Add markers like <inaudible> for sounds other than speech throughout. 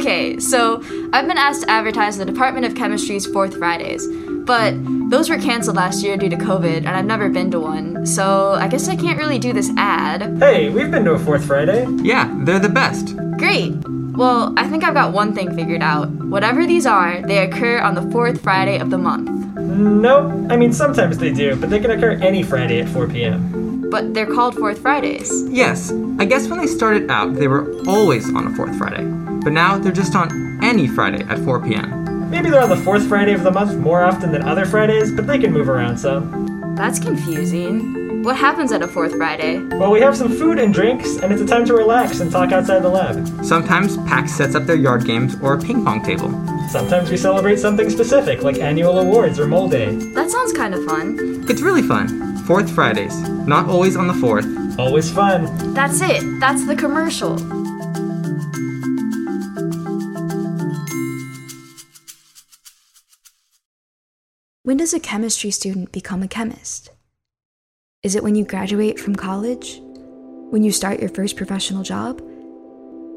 Okay, so I've been asked to advertise the Department of Chemistry's Fourth Fridays, but those were canceled last year due to COVID, and I've never been to one, so I guess I can't really do this ad. Hey, we've been to a Fourth Friday. Yeah, they're the best. Great! Well, I think I've got one thing figured out. Whatever these are, they occur on the fourth Friday of the month. Nope. I mean, sometimes they do, but they can occur any Friday at 4 p.m. But they're called Fourth Fridays. Yes, I guess when they started out, they were always on a fourth Friday. But now they're just on any Friday at 4 p.m. Maybe they're on the fourth Friday of the month more often than other Fridays, but they can move around so. That's confusing. What happens at a Fourth Friday? Well, we have some food and drinks, and it's a time to relax and talk outside the lab. Sometimes PAX sets up their yard games or a ping pong table. Sometimes we celebrate something specific, like annual awards or Mole Day. That sounds kind of fun. It's really fun. Fourth Fridays, not always on the fourth. Always fun. That's it. That's the commercial. When does a chemistry student become a chemist? Is it when you graduate from college? When you start your first professional job?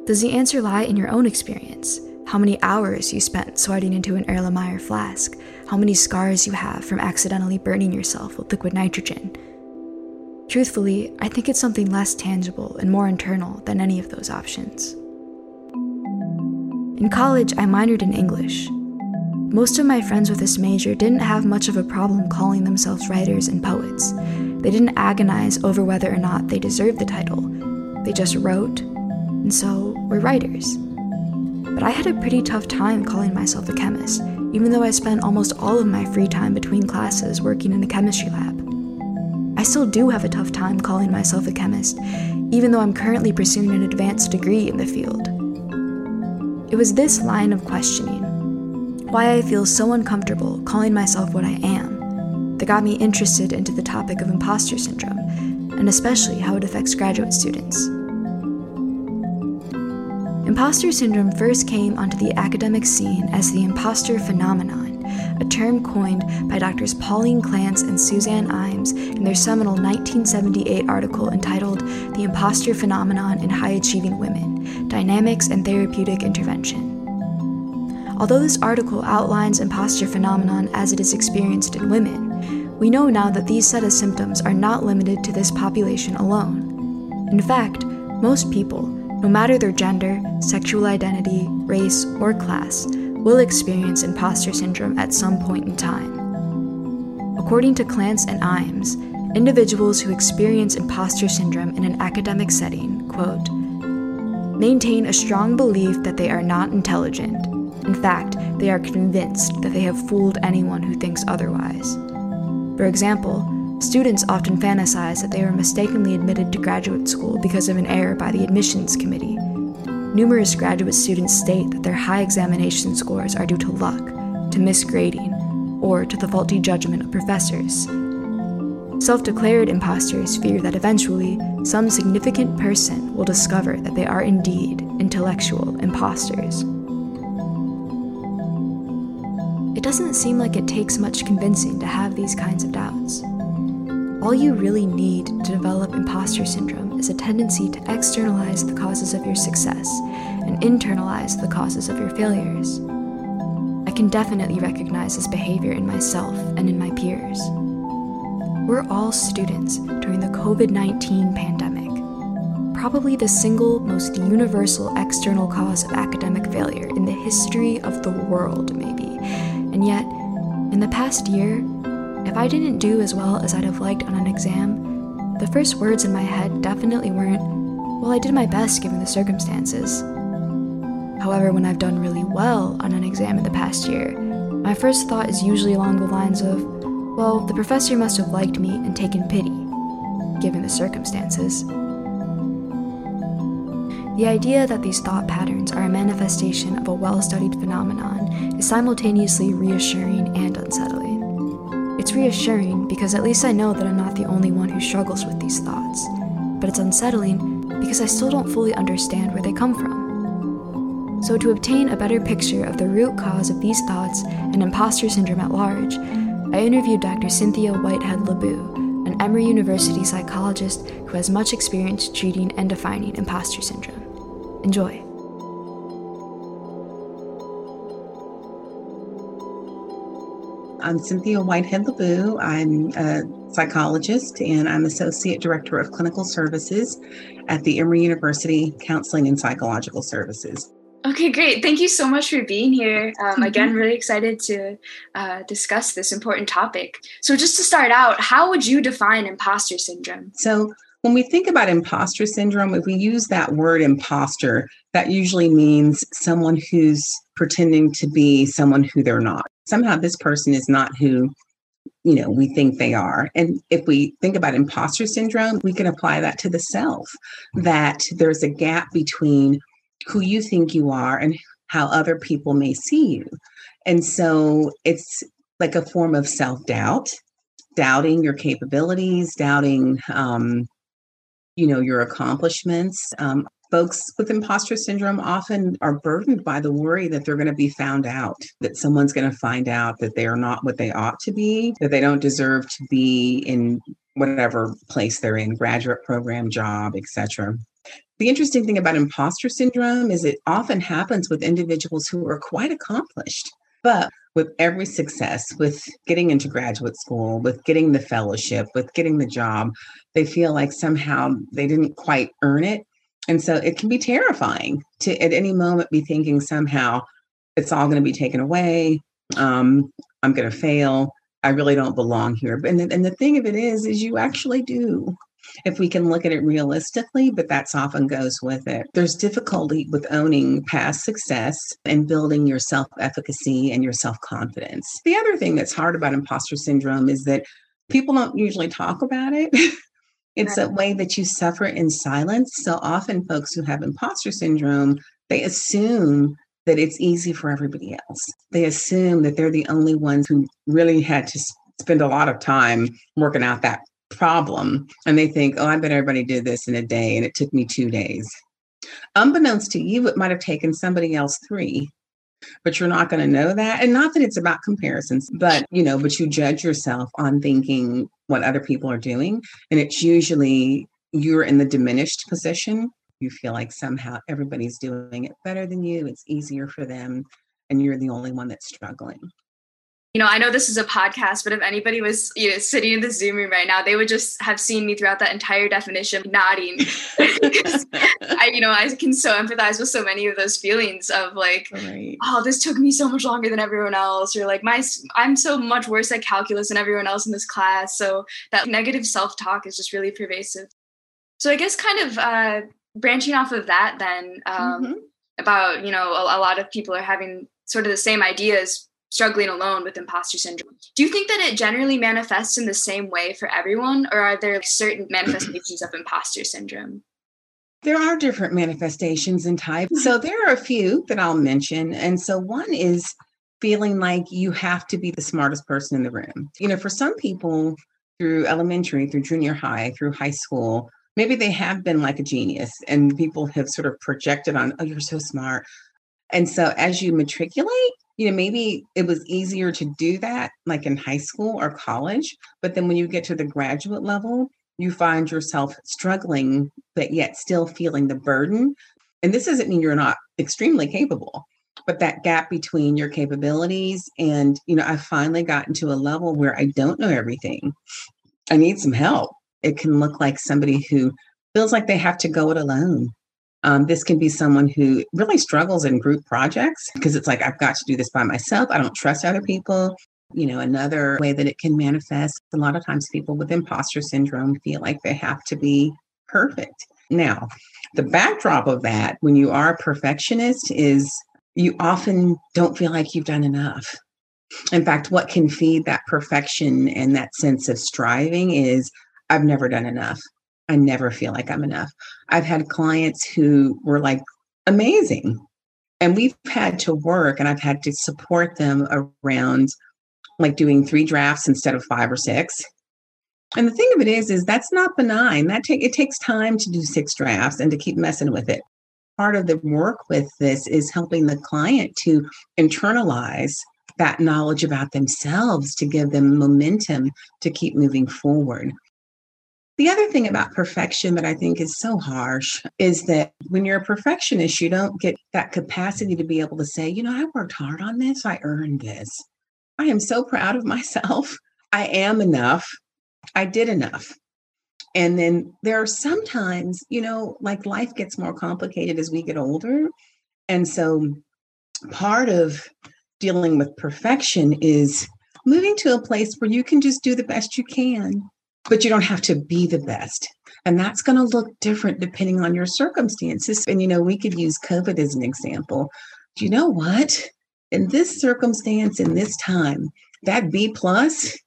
Does the answer lie in your own experience? How many hours you spent sorting into an Erlenmeyer flask? How many scars you have from accidentally burning yourself with liquid nitrogen? Truthfully, I think it's something less tangible and more internal than any of those options. In college, I minored in English. Most of my friends with this major didn't have much of a problem calling themselves writers and poets. They didn't agonize over whether or not they deserved the title. They just wrote, and so were writers. But I had a pretty tough time calling myself a chemist, even though I spent almost all of my free time between classes working in a chemistry lab. I still do have a tough time calling myself a chemist, even though I'm currently pursuing an advanced degree in the field. It was this line of questioning, why I feel so uncomfortable calling myself what I am, that got me interested into the topic of imposter syndrome, and especially how it affects graduate students. Imposter syndrome first came onto the academic scene as the imposter phenomenon, a term coined by doctors Pauline Clance and Suzanne Imes in their seminal 1978 article entitled The Imposter Phenomenon in High Achieving Women Dynamics and Therapeutic Intervention. Although this article outlines imposter phenomenon as it is experienced in women, we know now that these set of symptoms are not limited to this population alone. In fact, most people, no matter their gender, sexual identity, race, or class, will experience imposter syndrome at some point in time. According to Clance and Imes, individuals who experience imposter syndrome in an academic setting, quote, maintain a strong belief that they are not intelligent. In fact, they are convinced that they have fooled anyone who thinks otherwise. For example, students often fantasize that they were mistakenly admitted to graduate school because of an error by the admissions committee. Numerous graduate students state that their high examination scores are due to luck, to misgrading, or to the faulty judgment of professors. Self declared imposters fear that eventually some significant person will discover that they are indeed intellectual imposters. It doesn't seem like it takes much convincing to have these kinds of doubts. All you really need to develop imposter syndrome is a tendency to externalize the causes of your success and internalize the causes of your failures. I can definitely recognize this behavior in myself and in my peers. We're all students during the COVID 19 pandemic, probably the single most universal external cause of academic failure in the history of the world, maybe. And yet, in the past year, if I didn't do as well as I'd have liked on an exam, the first words in my head definitely weren't, well, I did my best given the circumstances. However, when I've done really well on an exam in the past year, my first thought is usually along the lines of, well, the professor must have liked me and taken pity, given the circumstances. The idea that these thought patterns are a manifestation of a well studied phenomenon is simultaneously reassuring and unsettling. It's reassuring because at least I know that I'm not the only one who struggles with these thoughts, but it's unsettling because I still don't fully understand where they come from. So, to obtain a better picture of the root cause of these thoughts and imposter syndrome at large, I interviewed Dr. Cynthia Whitehead Laboo, an Emory University psychologist who has much experience treating and defining imposter syndrome. Enjoy. I'm Cynthia Whitehead Laboo. I'm a psychologist and I'm Associate Director of Clinical Services at the Emory University Counseling and Psychological Services. Okay, great. Thank you so much for being here. Um, mm-hmm. again, really excited to uh, discuss this important topic. So, just to start out, how would you define imposter syndrome? So, when we think about imposter syndrome, if we use that word imposter, that usually means someone who's pretending to be someone who they're not. Somehow this person is not who you know we think they are and if we think about imposter syndrome we can apply that to the self that there's a gap between who you think you are and how other people may see you and so it's like a form of self-doubt doubting your capabilities doubting um, you know your accomplishments. Um, folks with imposter syndrome often are burdened by the worry that they're going to be found out that someone's going to find out that they are not what they ought to be that they don't deserve to be in whatever place they're in graduate program job etc the interesting thing about imposter syndrome is it often happens with individuals who are quite accomplished but with every success, with getting into graduate school, with getting the fellowship, with getting the job, they feel like somehow they didn't quite earn it. And so it can be terrifying to at any moment be thinking somehow it's all going to be taken away. Um, I'm going to fail. I really don't belong here. And the, and the thing of it is, is you actually do if we can look at it realistically, but that's often goes with it. There's difficulty with owning past success and building your self efficacy and your self confidence. The other thing that's hard about imposter syndrome is that people don't usually talk about it. <laughs> it's a way that you suffer in silence. So often, folks who have imposter syndrome, they assume that it's easy for everybody else. They assume that they're the only ones who really had to spend a lot of time working out that problem and they think, oh, I bet everybody did this in a day and it took me two days. Unbeknownst to you, it might have taken somebody else three, but you're not going to know that. And not that it's about comparisons, but you know, but you judge yourself on thinking what other people are doing. And it's usually you're in the diminished position. You feel like somehow everybody's doing it better than you, it's easier for them, and you're the only one that's struggling you know, I know this is a podcast, but if anybody was, you know, sitting in the Zoom room right now, they would just have seen me throughout that entire definition nodding. <laughs> I, you know, I can so empathize with so many of those feelings of like, right. oh, this took me so much longer than everyone else, or like my, I'm so much worse at calculus than everyone else in this class. So that negative self-talk is just really pervasive. So I guess kind of uh, branching off of that, then um, mm-hmm. about you know, a, a lot of people are having sort of the same ideas struggling alone with imposter syndrome. Do you think that it generally manifests in the same way for everyone, or are there certain manifestations of imposter syndrome? There are different manifestations and types. So there are a few that I'll mention. And so one is feeling like you have to be the smartest person in the room. You know, for some people through elementary, through junior high, through high school, maybe they have been like a genius and people have sort of projected on, oh, you're so smart. And so as you matriculate, you know, maybe it was easier to do that like in high school or college, but then when you get to the graduate level, you find yourself struggling, but yet still feeling the burden. And this doesn't mean you're not extremely capable, but that gap between your capabilities and, you know, I've finally gotten to a level where I don't know everything. I need some help. It can look like somebody who feels like they have to go it alone um, this can be someone who really struggles in group projects because it's like, I've got to do this by myself. I don't trust other people. You know, another way that it can manifest, a lot of times people with imposter syndrome feel like they have to be perfect. Now, the backdrop of that, when you are a perfectionist, is you often don't feel like you've done enough. In fact, what can feed that perfection and that sense of striving is I've never done enough. I never feel like I'm enough. I've had clients who were like amazing. And we've had to work and I've had to support them around like doing three drafts instead of five or six. And the thing of it is, is that's not benign. That take it takes time to do six drafts and to keep messing with it. Part of the work with this is helping the client to internalize that knowledge about themselves to give them momentum to keep moving forward. The other thing about perfection that I think is so harsh is that when you're a perfectionist, you don't get that capacity to be able to say, you know, I worked hard on this, I earned this. I am so proud of <laughs> myself. I am enough. I did enough. And then there are sometimes, you know, like life gets more complicated as we get older. And so part of dealing with perfection is moving to a place where you can just do the best you can, but you don't have to be the best. And that's going to look different depending on your circumstances. And, you know, we could use COVID as an example. Do you know what? In this circumstance, in this time, that B plus,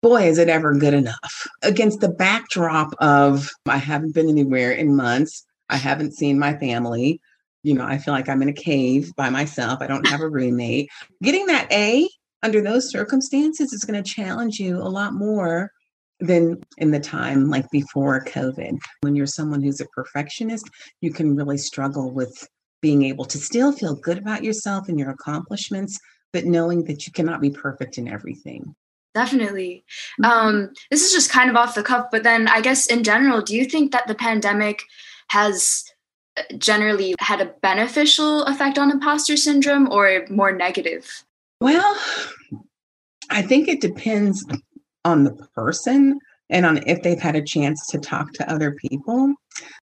boy, is it ever good enough against the backdrop of I haven't been anywhere in months. I haven't seen my family. You know, I feel like I'm in a cave by myself. I don't have a roommate. Getting that A under those circumstances is going to challenge you a lot more than in the time like before COVID. When you're someone who's a perfectionist, you can really struggle with being able to still feel good about yourself and your accomplishments, but knowing that you cannot be perfect in everything. Definitely. Mm-hmm. Um, this is just kind of off the cuff, but then I guess in general, do you think that the pandemic has uh, generally had a beneficial effect on imposter syndrome or more negative? Well, I think it depends on the person and on if they've had a chance to talk to other people.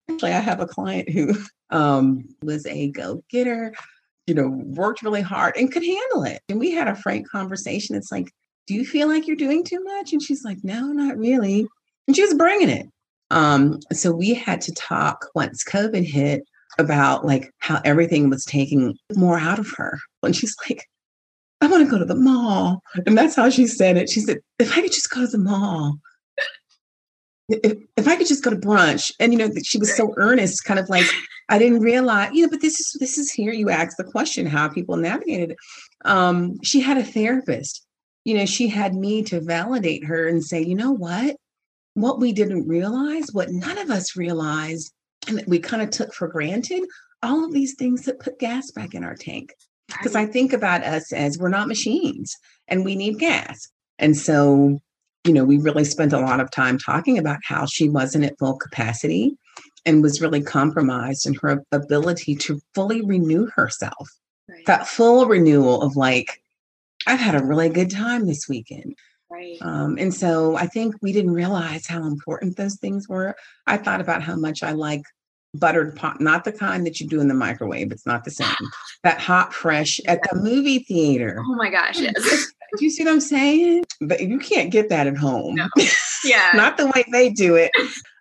Actually, I have a client who <laughs> um, was a go getter, you know, worked really hard and could handle it. And we had a frank conversation. It's like, do you feel like you're doing too much? And she's like, no, not really. And she was bringing it. Um, so we had to talk once COVID hit about like how everything was taking more out of her. And she's like, I want to go to the mall. And that's how she said it. She said, if I could just go to the mall, if, if I could just go to brunch. And, you know, she was so earnest, kind of like, I didn't realize, you know, but this is, this is here. You asked the question, how people navigated it. Um, she had a therapist. You know, she had me to validate her and say, you know what? What we didn't realize, what none of us realized, and that we kind of took for granted, all of these things that put gas back in our tank because I think about us as we're not machines and we need gas. And so, you know, we really spent a lot of time talking about how she wasn't at full capacity and was really compromised in her ability to fully renew herself. Right. That full renewal of like, I've had a really good time this weekend. Right. Um, and so I think we didn't realize how important those things were. I thought about how much I like buttered pop, not the kind that you do in the microwave. It's not the same. That hot, fresh at the movie theater. Oh my gosh, yes. <laughs> do you see what I'm saying? But you can't get that at home. No. <laughs> Yeah. not the way they do it.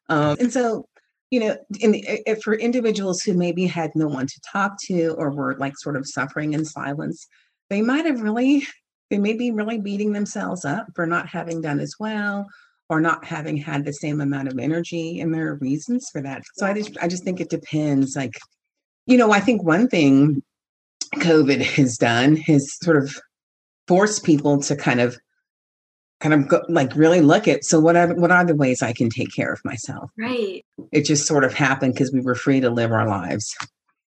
Um, and so, you know, in the, for individuals who maybe had no one to talk to or were like sort of suffering in silence, they might have really, they may be really beating themselves up for not having done as well or not having had the same amount of energy and there are reasons for that. So i just i just think it depends like you know i think one thing covid has done has sort of forced people to kind of kind of go, like really look at so what are what are the ways i can take care of myself? Right. It just sort of happened because we were free to live our lives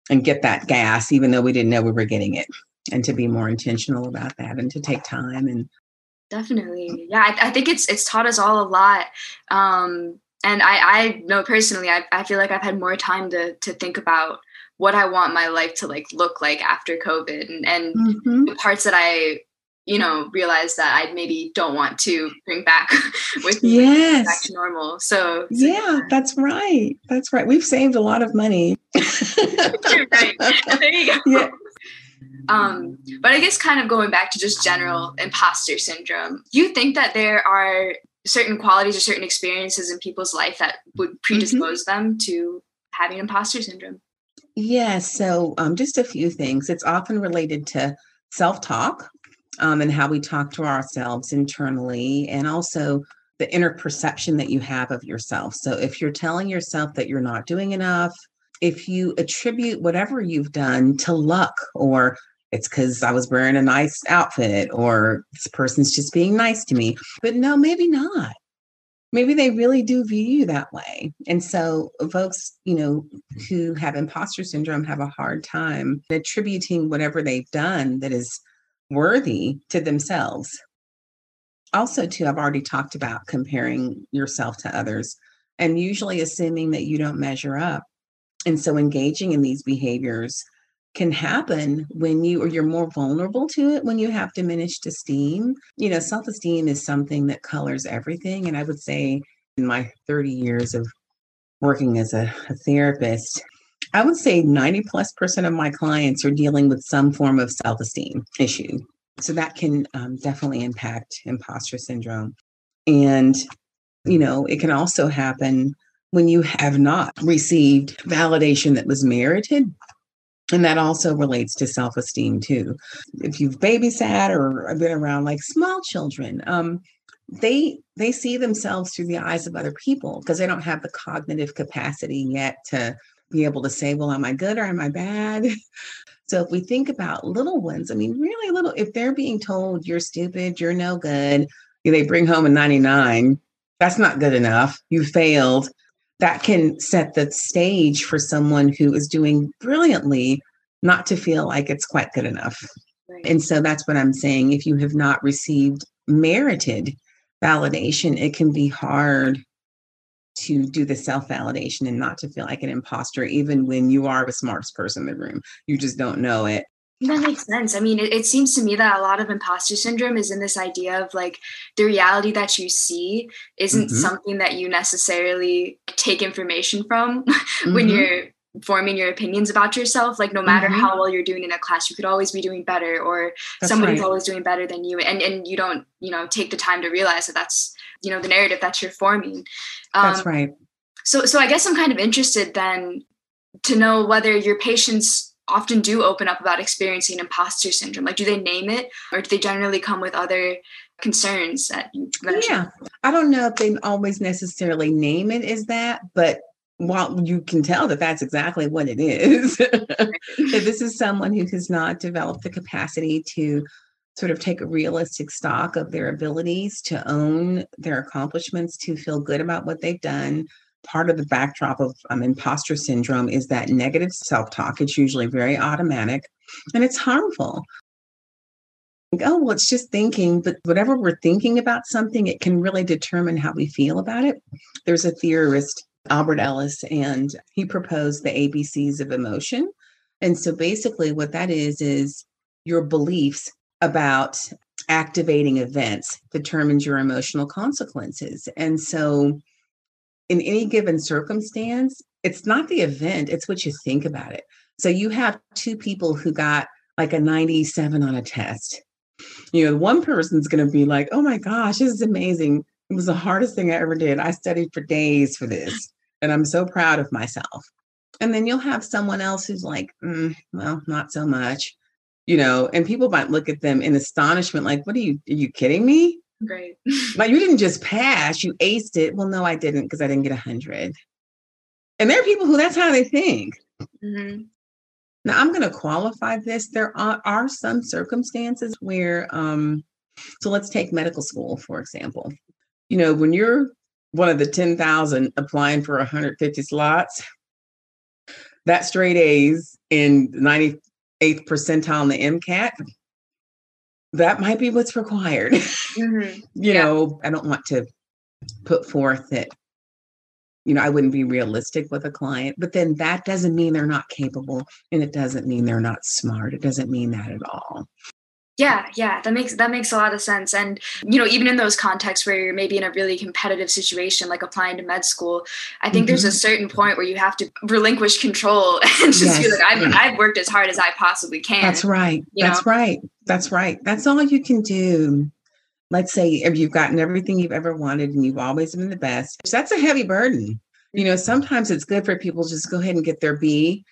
and get that gas even though we didn't know we were getting it and to be more intentional about that and to take time and definitely. Yeah I, I, think it's it's taught us all a lot um and i i know personally I, I feel like i've had more time to to think about what i want my life to like look like after covid and and mm-hmm. the parts that i you know realize that i maybe don't want to bring back <laughs> with me yes. back to normal. So, so yeah, yeah, that's right. That's right. We've saved a lot of money. <laughs> Right. there you go. <laughs> Yeah um, but I guess kind of going back to just general imposter syndrome, you think that there are certain qualities or certain experiences in people's life that would mm-hmm. predispose mm-hmm. them to having imposter syndrome? Yeah, So um, just a few things. It's often related to self-talk um, and how we talk to ourselves internally, and also the inner perception that you have of yourself. So if you're telling yourself that you're not doing enough, if you attribute whatever you've done to luck or it's because I was wearing a nice outfit or this person's just being nice to me. But no, maybe not. Maybe they really do view you that way. And so folks, you know, who have imposter syndrome have a hard time attributing whatever they've done that is worthy to themselves. Also, too, I've already talked about comparing yourself to others and usually assuming that you don't measure up. And so engaging in these behaviors can happen when you or you're more vulnerable to it when you have diminished esteem. You know, self-esteem is something that colors everything. And I would say in my 30 years of working as a, a therapist, I would say 90 plus percent of my clients are dealing with some form of self esteem issue. So that can um, definitely impact imposter syndrome. And, you know, it can also happen when you have not received validation that was merited. And that also relates to self esteem too. If you've babysat or been around like small children, um, they they see themselves through the eyes of other people because they don't have the cognitive capacity yet to be able to say, well, am I good or am I bad? <laughs> So if we think about little ones, I mean, really little, if they're being told you're stupid, you're no good, they bring home a 99, that's not good enough. You failed. That can set the stage for someone who is doing brilliantly not to feel like it's quite good enough. Right. And so that's what I'm saying. If you have not received merited validation, it can be hard to do the self validation and not to feel like an imposter, even when you are the smartest person in the room. You just don't know it. That makes sense. I mean, it, it, seems to me that a lot of imposter syndrome is in this idea of like the reality that you see isn't mm-hmm. something that you necessarily take information from <laughs> mm-hmm. when you're forming your opinions about yourself. Like no matter mm-hmm. how well you're doing in a class, you could always be doing better, or that's somebody's right. always doing better than you, and and you don't, you know, take the time to realize that that's you know the narrative that you're forming um, that's right so so i guess i'm kind of interested then to know whether your patients often do open up about experiencing imposter syndrome like do they name it or do they generally come with other concerns that you mentioned? yeah i don't know if they always necessarily name it as that but while you can tell that that's exactly what it is <laughs> that this is someone who has not developed the capacity to sort of take a realistic stock of their abilities to own their accomplishments, to feel good about what they've done. Part of the backdrop of um, imposter syndrome is that negative self talk. It's usually very automatic and it's harmful. Oh, well, it's just thinking, but whatever we're thinking about something, it can really determine how we feel about it. There's a theorist, Albert Ellis, and he proposed the ABCs of emotion. And so basically, what that is, is your beliefs about activating events determines your emotional consequences. And so, in any given circumstance, it's not the event, it's what you think about it. So, you have two people who got like a 97 on a test. You know, one person's going to be like, oh my gosh, this is amazing. It was the hardest thing I ever did. I studied for days for this, and I'm so proud of myself. And then you'll have someone else who's like, mm, well, not so much you know, and people might look at them in astonishment, like, what are you, are you kidding me? Right. like you didn't just pass, you aced it. Well, no, I didn't because I didn't get a hundred. And there are people who that's how they think. Mm-hmm. Now I'm going to qualify this. There are, are some circumstances where, um, so let's take medical school, for example. You know, when you're one of the 10,000 applying for 150 slots, that straight A's in 90 eighth percentile in the MCAT, that might be what's required. <laughs> Mm-hmm. you yeah. know, I don't want to put forth that, you know, I wouldn't be realistic with a client, but then that doesn't mean they're not capable and it doesn't mean they're not smart. It doesn't mean that at all. Yeah, yeah, that makes that makes a lot of sense. And you know, even in those contexts where you're maybe in a really competitive situation, like applying to med school, I think mm-hmm. there's a mm-hmm. certain point where you have to relinquish control <laughs> and just yes. like, I've, yeah. I've worked as hard as I possibly can. That's right. That's know? right. That's right. That's all you can do. Let's say if you've gotten everything you've ever wanted and you've always been the best, that's a heavy burden. You know, sometimes it's good for people to just go ahead and get their B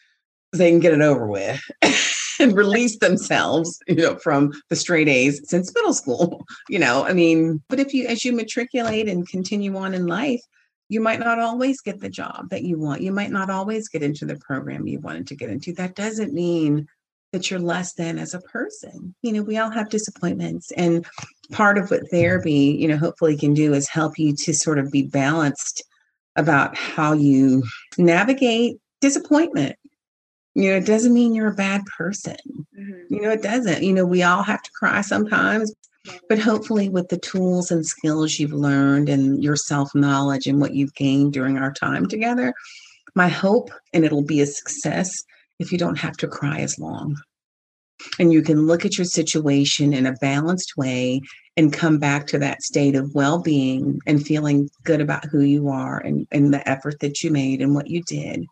so they can get it over with. <laughs> <laughs> and release themselves, you know, from the straight A's since middle school. You know, I mean, but if you as you matriculate and continue on in life, you might not always get the job that you want. You might not always get into the program you wanted to get into. That doesn't mean that you're less than as a person. You know, we all have disappointments. And part of what therapy, you know, hopefully can do is help you to sort of be balanced about how you navigate disappointment you know, it doesn't mean you're a bad person. Mm-hmm. You know, it doesn't. You know, we all have to cry sometimes, but hopefully, with the tools and skills you've learned and your self knowledge and what you've gained during our time together, my hope, and it'll be a success, if you don't have to cry as long. And you can look at your situation in a balanced way and come back to that state of well being and feeling good about who you are and, and the effort that you made and what you did.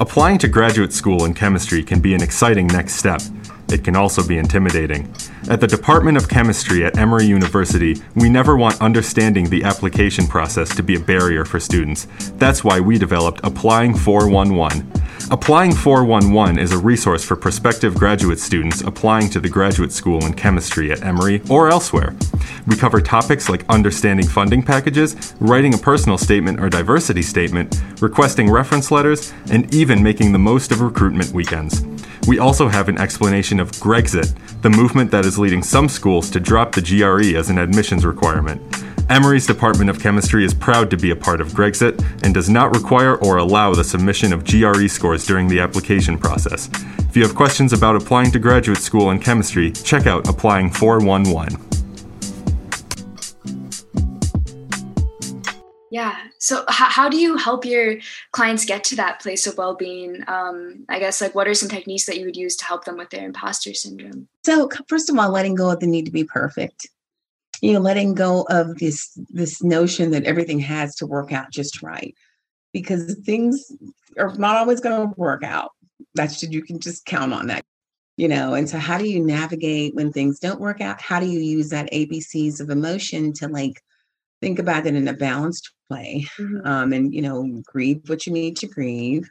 Applying to graduate school in chemistry can be an exciting next step. It can also be intimidating. At the Department of Chemistry at Emory University, we never want understanding the application process to be a barrier for students. That's why we developed Applying 411. Applying 411 is a resource for prospective graduate students applying to the graduate school in chemistry at Emory or elsewhere. We cover topics like understanding funding packages, writing a personal statement or diversity statement, requesting reference letters, and even making the most of recruitment weekends. We also have an explanation of Grexit, the movement that is leading some schools to drop the GRE as an admissions requirement. Emory's Department of Chemistry is proud to be a part of Grexit and does not require or allow the submission of GRE scores during the application process. If you have questions about applying to graduate school in chemistry, check out Applying 411. Yeah. So, how, how do you help your clients get to that place of well being? Um, I guess, like, what are some techniques that you would use to help them with their imposter syndrome? So, first of all, letting go of the need to be perfect. You know, letting go of this this notion that everything has to work out just right, because things are not always going to work out. That's you can just count on that. You know, and so how do you navigate when things don't work out? How do you use that ABCs of emotion to like think about it in a balanced way mm-hmm. um, and you know grieve what you need to grieve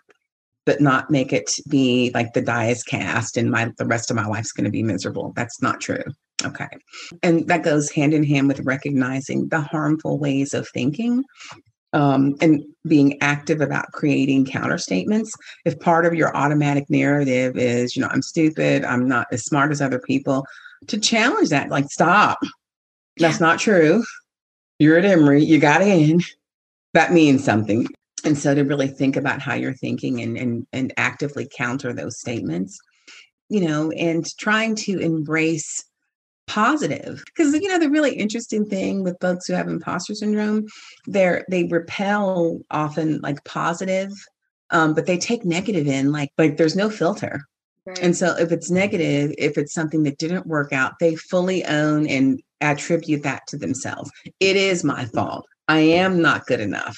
but not make it be like the die is cast and my the rest of my life's going to be miserable. That's not true. Okay. And that goes hand in hand with recognizing the harmful ways of thinking um, and being active about creating counter statements. If part of your automatic narrative is, you know, I'm stupid, I'm not as smart as other people, to challenge that, like, stop, that's not true you're at Emory, you got in, that means something. And so to really think about how you're thinking and and and actively counter those statements, you know, and trying to embrace positive because you know the really interesting thing with folks who have imposter syndrome they're they repel often like positive um, but they take negative in like like there's no filter right. and so if it's negative if it's something that didn't work out they fully own and attribute that to themselves. It is my fault. I am not good enough.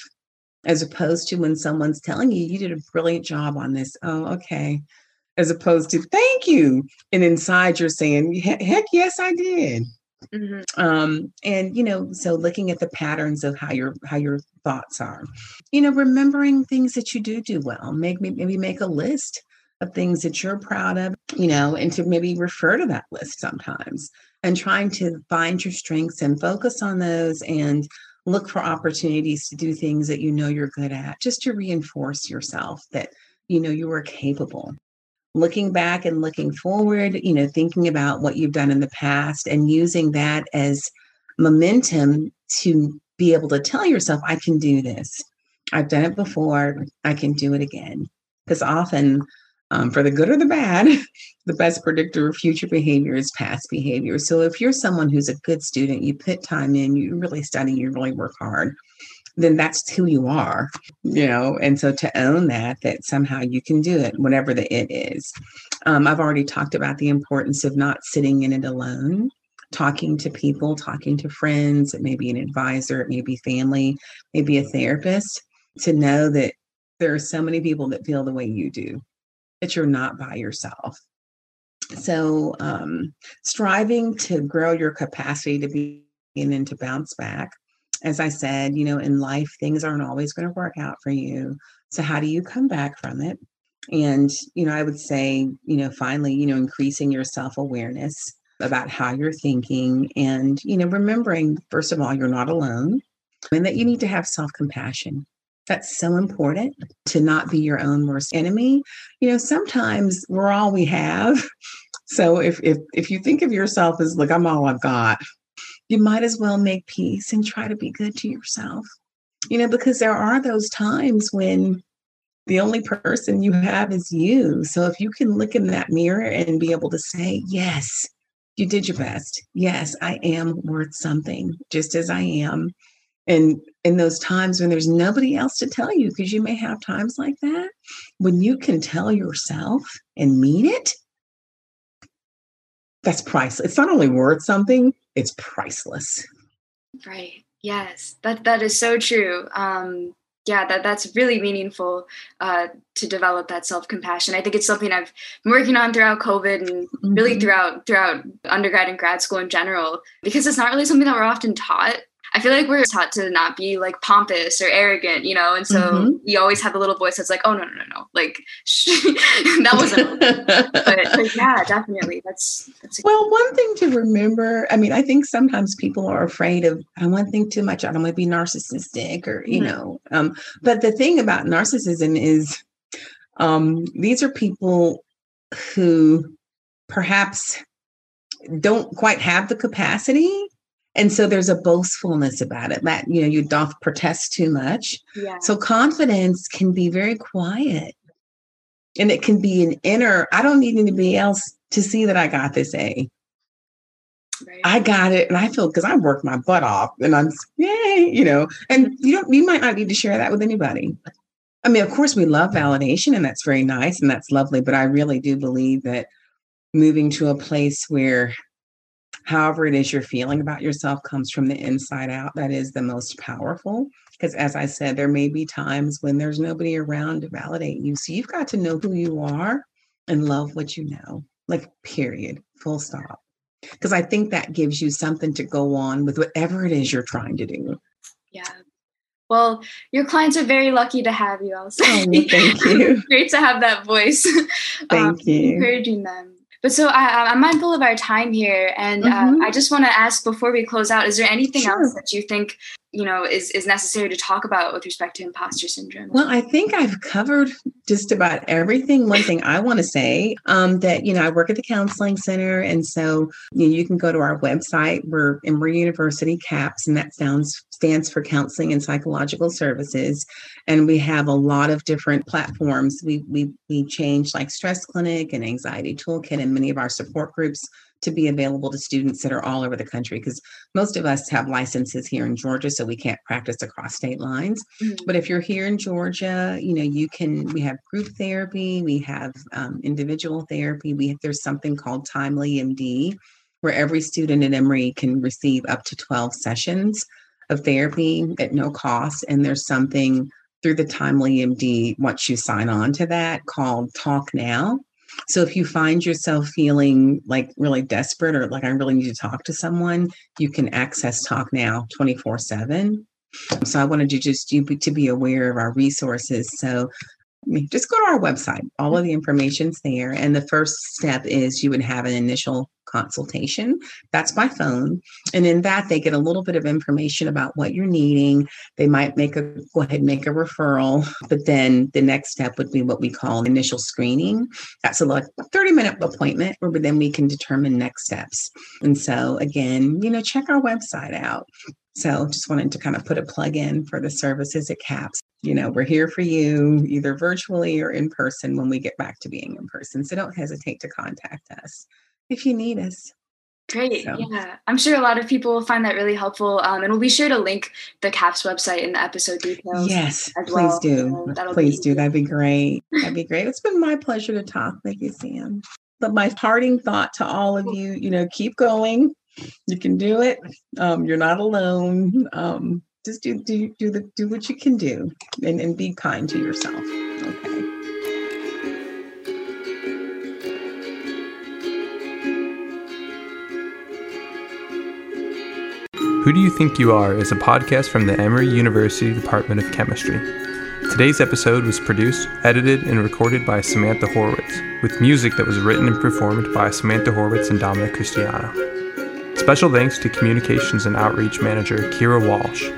As opposed to when someone's telling you, you did a brilliant job on this. Oh, okay. As opposed to, thank you. And inside you're saying, heck yes, I did. Mm-hmm. Um, and you know, so looking at the patterns of how your how your thoughts are, you know, remembering things that you do do well. Make maybe make a list of things that you're proud of, you know, and to maybe refer to that list sometimes and trying to find your strengths and focus on those and look for opportunities to do things that you know you're good at just to reinforce yourself that you know you are capable. Looking back and looking forward you know thinking about what you've done in the past and using that as momentum to be able to tell yourself i can do this. I've done it before. I can do it again. Because often um, for the good or the bad, <laughs> the best predictor of future behavior is past behavior. So if you're someone who's a good student, you put time in, you really study, you really work hard, then that's who you are, you know. And so to own that, that somehow you can do it, whatever the it is. Um, I've already talked about the importance of not sitting in it alone talking to people, talking to friends, it may be an advisor, it may be family, maybe a therapist, to know that there are so many people that feel the way you do that you're not by yourself. So, um, striving to grow your capacity to be and to bounce back. As I said, you know, in life, things aren't always going to work out for you. So, how do you come back from it? And, you know, I would say, you know, finally, you know, increasing your self awareness about how you're thinking and, you know, remembering, first of all, you're not alone and that you need to have self compassion. That's so important to not be your own worst enemy. You know, sometimes we're all we have. <laughs> So if if if you think of yourself as like I'm all I've got, you might as well make peace and try to be good to yourself. You know, because there are those times when the only person you have is you. So if you can look in that mirror and be able to say, yes, you did your best. Yes, I am worth something just as I am. And in those times when there's nobody else to tell you, because you may have times like that, when you can tell yourself and mean it, that's priceless. It's not only worth something, it's priceless. Right. Yes. That that is so true. Um yeah, that that's really meaningful uh, to develop that self compassion. I think it's something I've been working on throughout COVID and mm-hmm. really throughout throughout undergrad and grad school in general, because it's not really something that we're often taught. I feel like we're taught to not be like pompous or arrogant, you know, and so mm-hmm. we always have the little voice that's like, "Oh no, no, no, no!" Like <laughs> that wasn't. but, <laughs> but, yeah, definitely, that's that's. Well, one thing to remember. I mean, I think sometimes people are afraid of. I want to think too much. I don't want to be narcissistic, or you mm-hmm. know. Um, but the thing about narcissism is, um, these are people who perhaps don't quite have the capacity and so there's a boastfulness about it that you know you doth protest too much yeah. so confidence can be very quiet and it can be an inner i don't need anybody else to see that i got this a right. I got it, and I feel because I worked my butt off, and I'm yay, you know. And mm-hmm. you don't, you might not need to share that with anybody. I mean, of course, we love validation, and that's very nice, and that's lovely. But I really do believe that moving to a place where however it is you're feeling about yourself comes from the inside out that is the most powerful because as i said there may be times when there's nobody around to validate you so you've got to know who you are and love what you know like period full stop because i think that gives you something to go on with whatever it is you're trying to do yeah well, your clients are very lucky to have you, also. Oh, thank you. <laughs> Great to have that voice. Thank um, you. Encouraging them. But so I, am mindful of our time here, and uh, mm-hmm. uh, I just want to ask before we close out: Is there anything sure. else that you think you know is is necessary to talk about with respect to imposter syndrome? Well, I think I've covered just about everything. One thing I want to say um, that you know I work at the counseling center, and so you, know, you can go to our website. We're Emory University CAPS, and that sounds stands for Counseling and Psychological Services. And we have a lot of different platforms. We we we change like Stress Clinic and Anxiety Toolkit and many of our support groups to be available to students that are all over the country because most of us have licenses here in Georgia, so we can't practice across state lines. Mm-hmm. But if you're here in Georgia, you know you can. We have group therapy, we have um, individual therapy. We there's something called Timely MD, where every student at Emory can receive up to 12 sessions of therapy at no cost. And there's something through the Timely MD once you sign on to that called Talk Now. So if you find yourself feeling like really desperate or like I really need to talk to someone, you can access Talk Now 24 7. So I wanted to just you to be aware of our resources. So just go to our website. All of the information's there. And the first step is you would have an initial consultation. That's by phone. And in that, they get a little bit of information about what you're needing. They might make a go ahead and make a referral. But then the next step would be what we call initial screening. That's a like 30 minute appointment where then we can determine next steps. And so again, you know, check our website out. So just wanted to kind of put a plug in for the services at CAPS. You know, we're here for you either virtually or in person when we get back to being in person. So don't hesitate to contact us if you need us. Great. So. Yeah. I'm sure a lot of people will find that really helpful. Um, and we'll be sure to link the CAPS website in the episode details. Yes, please well. do. please be- do. That'd be great. That'd be great. It's been my pleasure to talk with you, Sam. But my parting thought to all of you, you know, keep going. You can do it. Um, you're not alone. Um, just do do do the do what you can do and, and be kind to yourself. Okay. Who Do You Think You Are is a podcast from the Emory University Department of Chemistry. Today's episode was produced, edited, and recorded by Samantha Horwitz, with music that was written and performed by Samantha Horwitz and Dominic Cristiano. Special thanks to Communications and Outreach Manager Kira Walsh